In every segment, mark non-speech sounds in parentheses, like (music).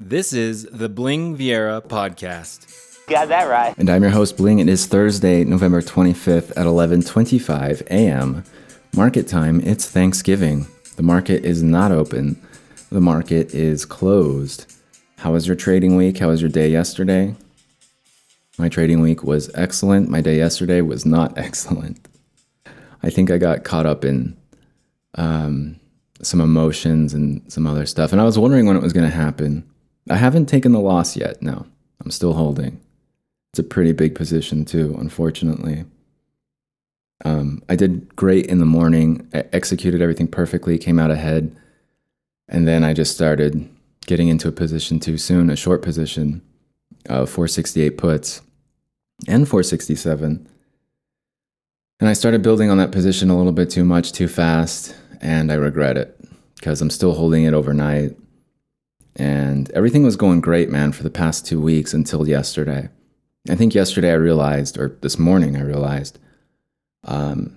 This is the Bling Viera podcast. Got that right. And I'm your host, Bling. It is Thursday, November 25th at 11:25 a.m. Market time. It's Thanksgiving. The market is not open. The market is closed. How was your trading week? How was your day yesterday? My trading week was excellent. My day yesterday was not (laughs) excellent. I think I got caught up in um, some emotions and some other stuff, and I was wondering when it was going to happen. I haven't taken the loss yet. No, I'm still holding. It's a pretty big position too, unfortunately. Um, I did great in the morning. I executed everything perfectly, came out ahead, and then I just started getting into a position too soon, a short position of 468 puts and 467. And I started building on that position a little bit too much, too fast, and I regret it because I'm still holding it overnight. And everything was going great, man, for the past two weeks until yesterday. I think yesterday I realized, or this morning I realized, um,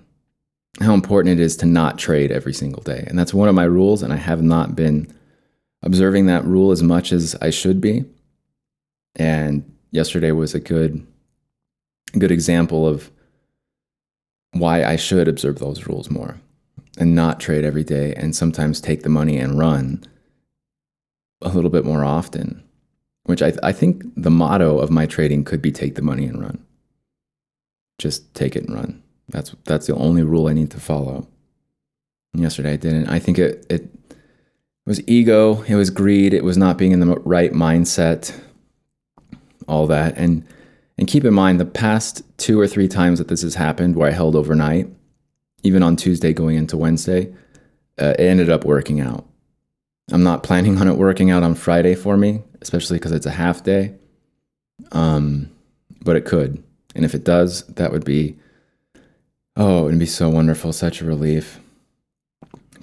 how important it is to not trade every single day. And that's one of my rules, and I have not been observing that rule as much as I should be. And yesterday was a good, good example of why I should observe those rules more and not trade every day and sometimes take the money and run a little bit more often, which I, I think the motto of my trading could be take the money and run. Just take it and run. That's, that's the only rule I need to follow. And yesterday I didn't. I think it, it was ego, it was greed, it was not being in the right mindset, all that. And, and keep in mind, the past two or three times that this has happened where I held overnight, even on Tuesday going into Wednesday, uh, it ended up working out. I'm not planning on it working out on Friday for me, especially because it's a half day. Um, but it could. And if it does, that would be, oh, it'd be so wonderful, such a relief.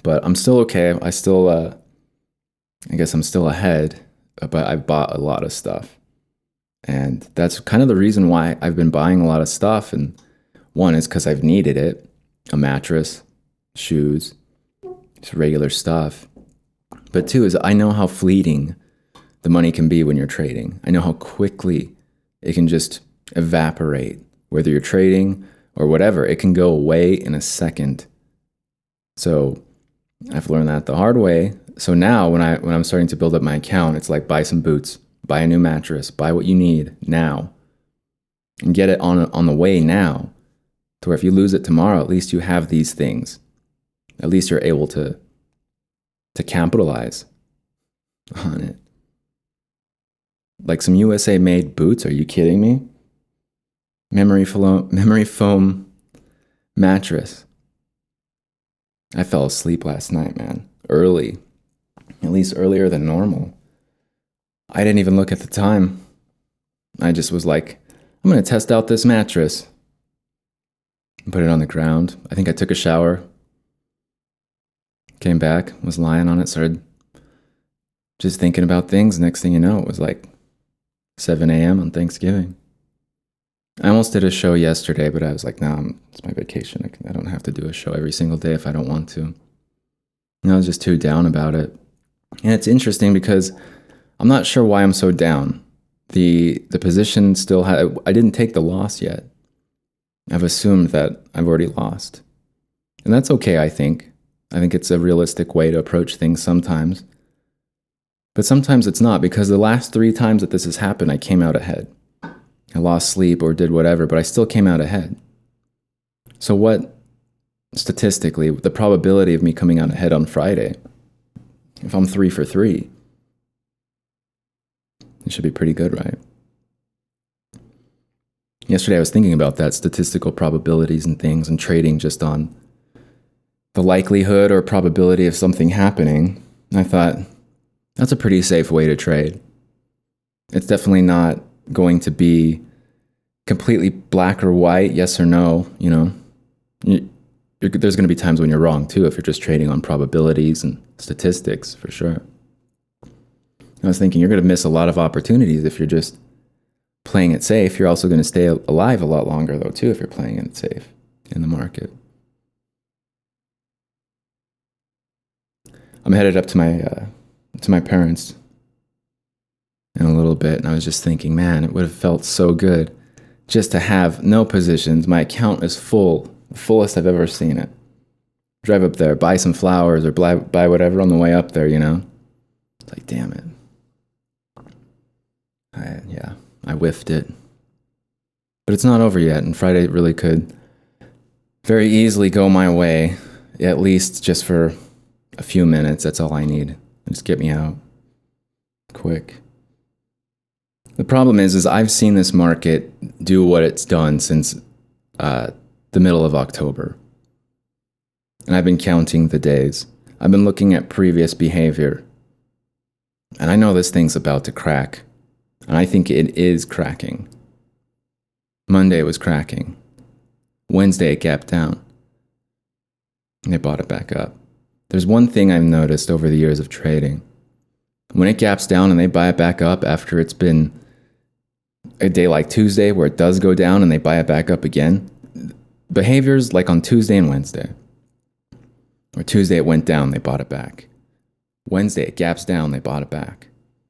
But I'm still okay. I still, uh, I guess I'm still ahead, but I've bought a lot of stuff. And that's kind of the reason why I've been buying a lot of stuff. And one is because I've needed it a mattress, shoes, just regular stuff. But two is I know how fleeting the money can be when you're trading. I know how quickly it can just evaporate, whether you're trading or whatever. It can go away in a second. So I've learned that the hard way. So now when I when I'm starting to build up my account, it's like buy some boots, buy a new mattress, buy what you need now. And get it on on the way now. To where if you lose it tomorrow, at least you have these things. At least you're able to to capitalize on it. Like some USA made boots, are you kidding me? Memory foam, memory foam mattress. I fell asleep last night, man. Early. At least earlier than normal. I didn't even look at the time. I just was like, I'm to test out this mattress. Put it on the ground. I think I took a shower, Came back, was lying on it, started just thinking about things. Next thing you know, it was like 7 a.m. on Thanksgiving. I almost did a show yesterday, but I was like, nah, it's my vacation. I, I, don't have to do a show every single day if I don't want to. And I was just too down about it. And it's interesting because I'm not sure why I'm so down. The the position still had I didn't take the loss yet. I've assumed that I've already lost. And that's okay, I think. I think it's a realistic way to approach things sometimes. But sometimes it's not because the last three times that this has happened, I came out ahead. I lost sleep or did whatever, but I still came out ahead. So, what statistically, the probability of me coming out ahead on Friday, if I'm three for three, it should be pretty good, right? Yesterday I was thinking about that statistical probabilities and things and trading just on the likelihood or probability of something happening, I thought that's a pretty safe way to trade. It's definitely not going to be completely black or white, yes or no, you know. You, there's going to be times when you're wrong too if you're just trading on probabilities and statistics for sure. I was thinking you're going to miss a lot of opportunities if you're just playing it safe. You're also going to stay alive a lot longer though too if you're playing it safe in the market. I'm headed up to my uh, to my parents in a little bit and I was just thinking, man, it would have felt so good just to have no positions. My account is full, the fullest I've ever seen it. Drive up there, buy some flowers or buy, buy whatever on the way up there, you know? It's like, damn it. I, yeah, I whiffed it. But it's not over yet, and Friday really could very easily go my way, at least just for a few minutes. That's all I need. Just get me out quick. The problem is, is I've seen this market do what it's done since uh, the middle of October, and I've been counting the days. I've been looking at previous behavior, and I know this thing's about to crack, and I think it is cracking. Monday was cracking. Wednesday it gapped down. And they bought it back up. There's one thing I've noticed over the years of trading. When it gaps down and they buy it back up after it's been a day like Tuesday where it does go down and they buy it back up again, behaviors like on Tuesday and Wednesday. Or Tuesday it went down, they bought it back. Wednesday it gaps down, they bought it back.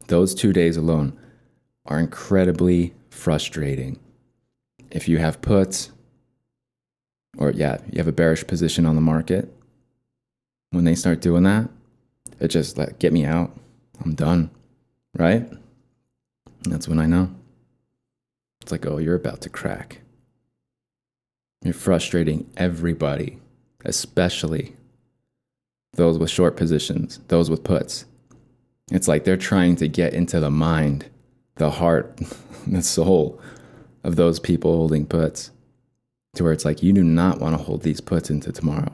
Those two days alone are incredibly frustrating. If you have puts, or yeah, you have a bearish position on the market, when they start doing that, it just like get me out. I'm done. Right? And that's when I know. It's like, oh, you're about to crack. You're frustrating everybody, especially those with short positions, those with puts. It's like they're trying to get into the mind, the heart, (laughs) the soul of those people holding puts to where it's like you do not want to hold these puts into tomorrow.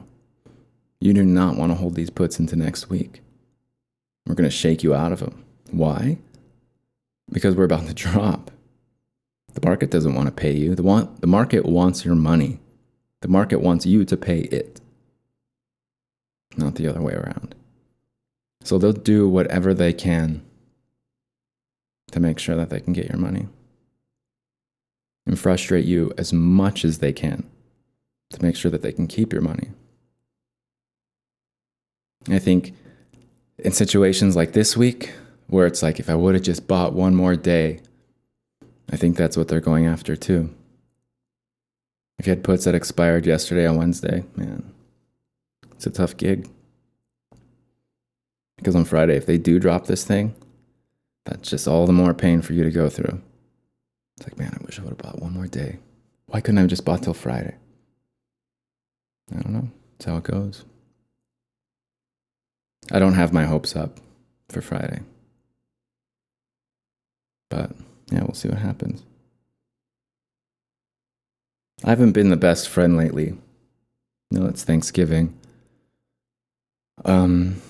You do not want to hold these puts into next week. We're going to shake you out of them. Why? Because we're about to (laughs) drop. The market doesn't want to pay you. The, want, the market wants your money. The market wants you to pay it, not the other way around. So they'll do whatever they can to make sure that they can get your money and frustrate you as much as they can to make sure that they can keep your money. I think in situations like this week, where it's like, if I would have just bought one more day, I think that's what they're going after too. If you had puts that expired yesterday on Wednesday, man, it's a tough gig. Because on Friday, if they do drop this thing, that's just all the more pain for you to go through. It's like, man, I wish I would have bought one more day. Why couldn't I have just bought till Friday? I don't know. That's how it goes. I don't have my hopes up for Friday. But yeah, we'll see what happens. I haven't been the best friend lately. No, it's Thanksgiving. Um,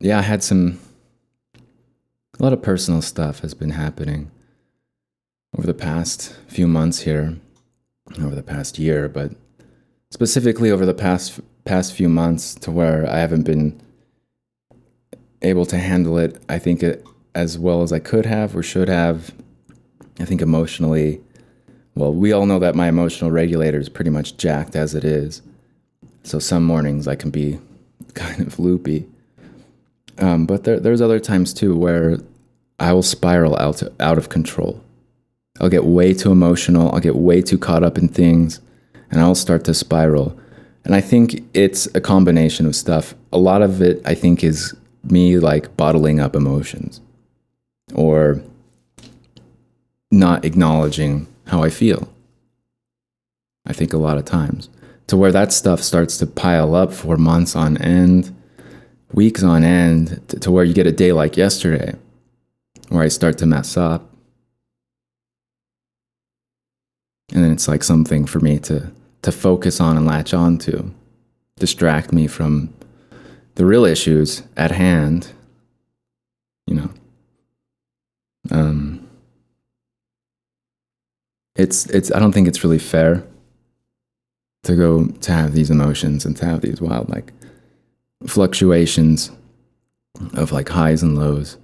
yeah, I had some. A lot of personal stuff has been happening over the past few months here, over the past year, but specifically over the past past few months to where I haven't been able to handle it. I think it as well as I could have or should have. I think emotionally, well, we all know that my emotional regulator is pretty much jacked as it is. So some mornings I can be (laughs) kind of loopy. Um, but there, there's other times too where I will spiral out, out of control. I'll get way too emotional. I'll get way too caught up in things and I'll start to spiral. And I think it's a combination of stuff. A lot of it, I think, is me like bottling up emotions or not acknowledging how I feel. I think a lot of times to where that stuff starts to pile up for months on end, weeks on end, to, where you get a day like yesterday where I start to mess up and then it's like something for me to to focus on and latch on to distract me from the real issues at hand you know um it's it's i don't think it's really fair to go to have these emotions and to have these wild like fluctuations of like highs and lows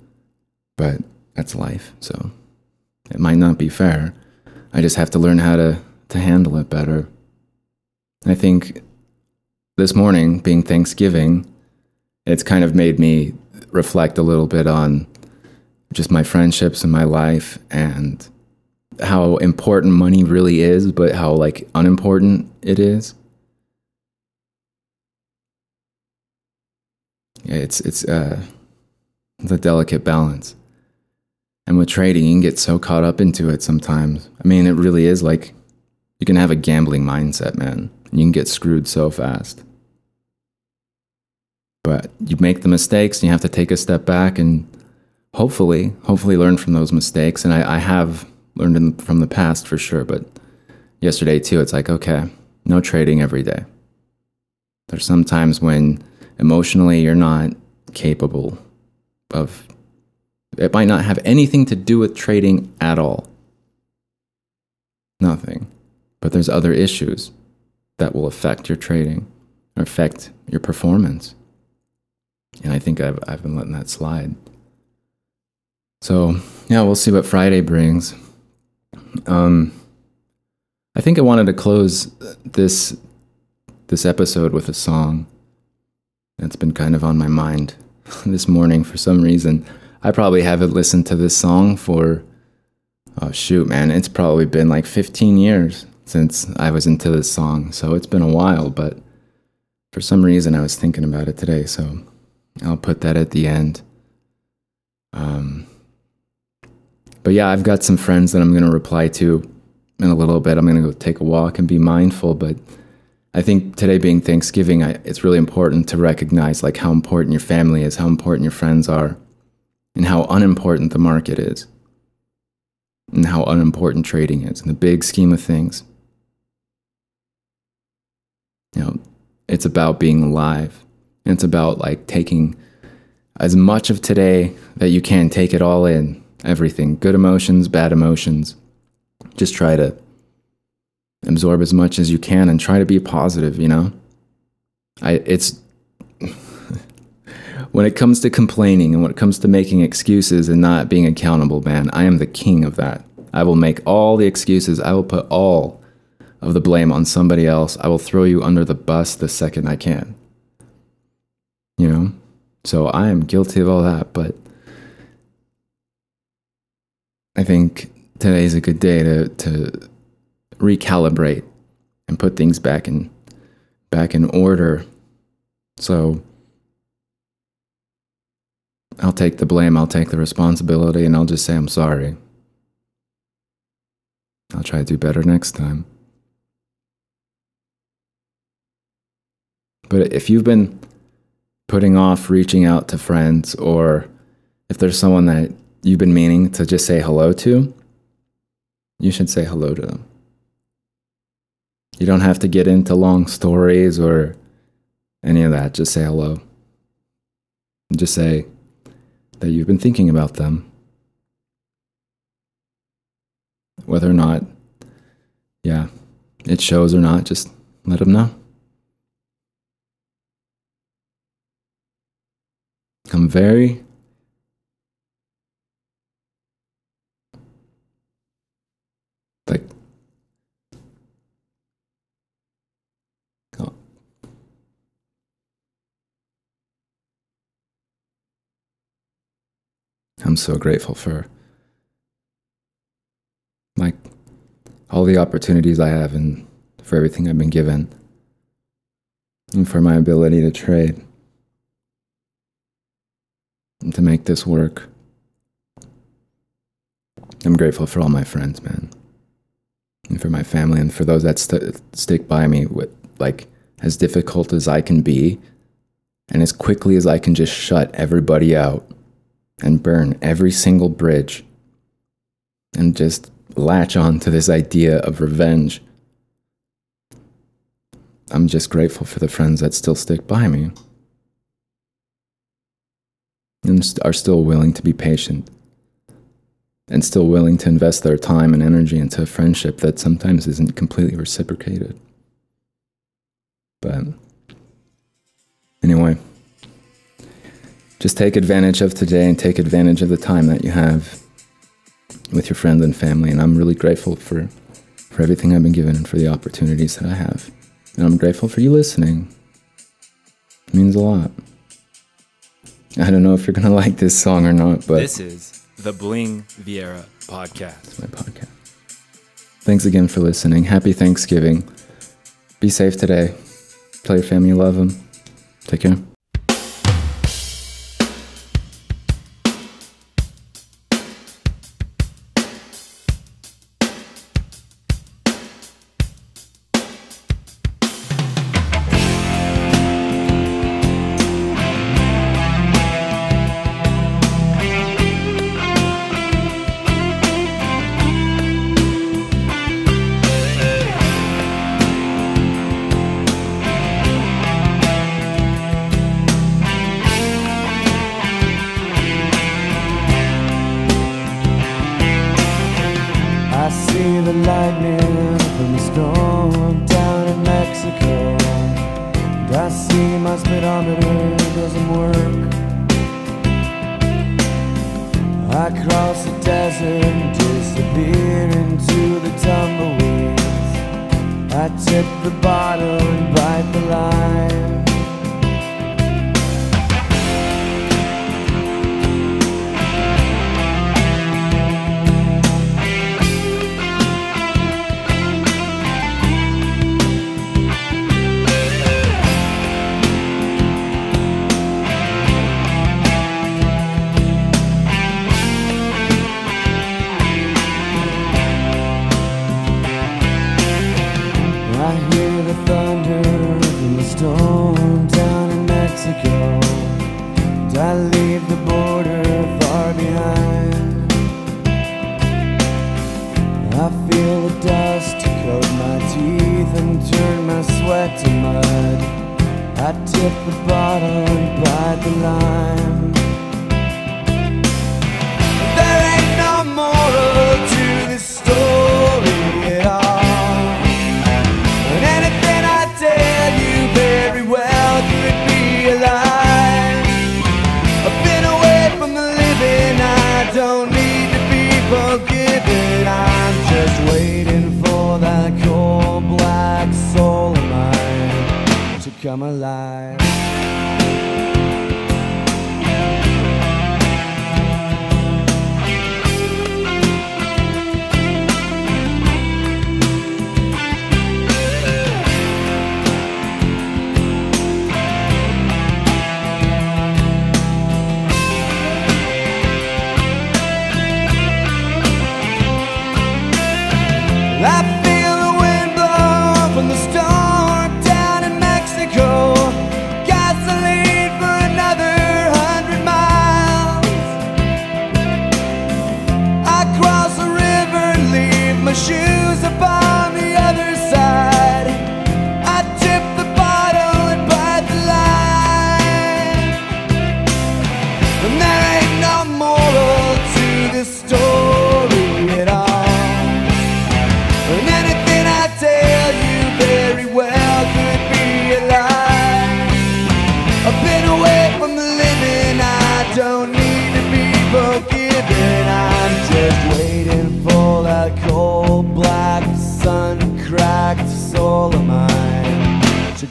but that's life so it might not be fair I just have to learn how to, to handle it better. I think this morning, being Thanksgiving, it's kind of made me reflect a little bit on just my friendships and my life and how important money really is, but how like unimportant it is. It's it's uh it's a delicate balance. And with trading, you can get so caught up into it sometimes. I mean, it really is like you can have a gambling mindset, man. You can get screwed so fast. But you make the mistakes and you have to take a step back and hopefully, hopefully learn from those mistakes. And I, I have learned in, from the past for sure. But yesterday too, it's like, okay, no trading every day. There's some times when emotionally you're not capable of, it might not have anything to do with trading at all. Nothing. But there's other issues that will affect your trading or affect your performance. And I think I've, I've been letting that slide. So, yeah, we'll see what Friday brings. Um, I think I wanted to close this this episode with a song that's been kind of on my mind (laughs) this morning for some reason. I probably haven't listened to this song for oh shoot, man, it's probably been like 15 years since I was into this song. So it's been a while, but for some reason I was thinking about it today, so I'll put that at the end. Um but yeah, I've got some friends that I'm going to reply to in a little bit. I'm going to go take a walk and be mindful. But I think today being Thanksgiving, I, it's really important to recognize like how important your family is, how important your friends are, and how unimportant the market is, and how unimportant trading is in the big scheme of things. You know, it's about being alive. It's about like taking as much of today that you can, take it all in everything good emotions, bad emotions. Just try to absorb as much as you can and try to be positive, you know? I it's (laughs) when it comes to complaining and when it comes to making excuses and not being accountable, man, I am the king of that. I will make all the excuses. I will put all of the blame on somebody else. I will throw you under the bus the second I can. You know? So I am guilty of all that, but I think today is a good day to to recalibrate and put things back in back in order. So I'll take the blame, I'll take the responsibility, and I'll just say I'm sorry. I'll try to do better next time. But if you've been putting off reaching out to friends, or if there's someone that you've been meaning to just say hello to, you should say hello to them. You don't have to get into long stories or any of that. Just say hello. And Just say that you've been thinking about them. Whether or not, yeah, it shows or not, just let them know. I'm very like. I'm so grateful for like all the opportunities I have and for everything I've been given and for my ability to trade to make this work. I'm grateful for all my friends, man and for my family and for those that st- stick by me with like as difficult as I can be and as quickly as I can just shut everybody out and burn every single bridge and just latch on to this idea of revenge. I'm just grateful for the friends that still stick by me and are still willing to be patient and still willing to invest their time and energy into a friendship that sometimes isn't completely reciprocated. But anyway, just take advantage of today and take advantage of the time that you have with your friends and family. And I'm really grateful for, for everything I've been given and for the opportunities that I have. And I'm grateful for you listening. It means a lot. I don't know if you're gonna (laughs) like this song or not, but this is the Bling Viera podcast. My podcast. Thanks again for listening. Happy Thanksgiving. Be safe today. Tell your family you love them. Take care. inside the line. There ain't no moral to this story at all. And anything I tell you very well could be a lie. I've been away from the living, I don't need to be forgiven. I'm just waiting for that cold black soul of mine to come alive.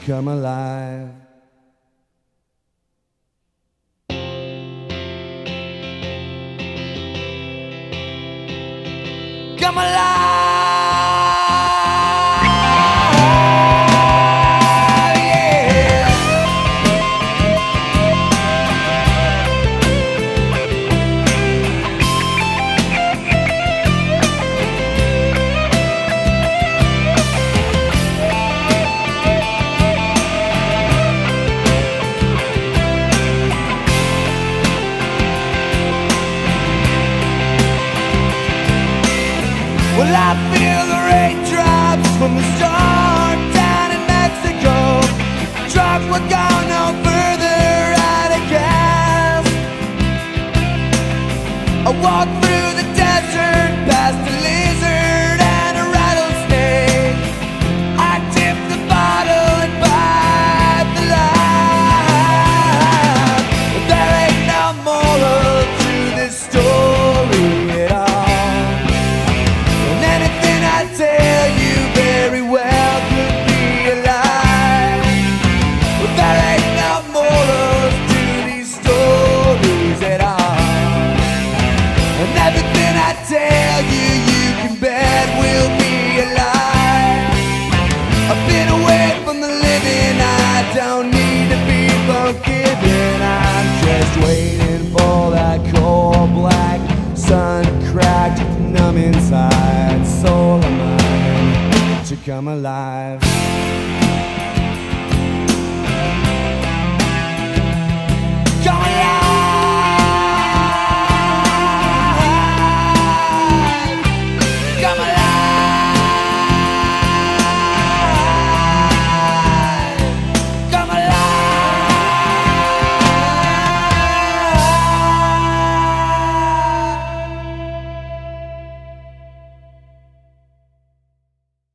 come alive. Come alive. Come alive.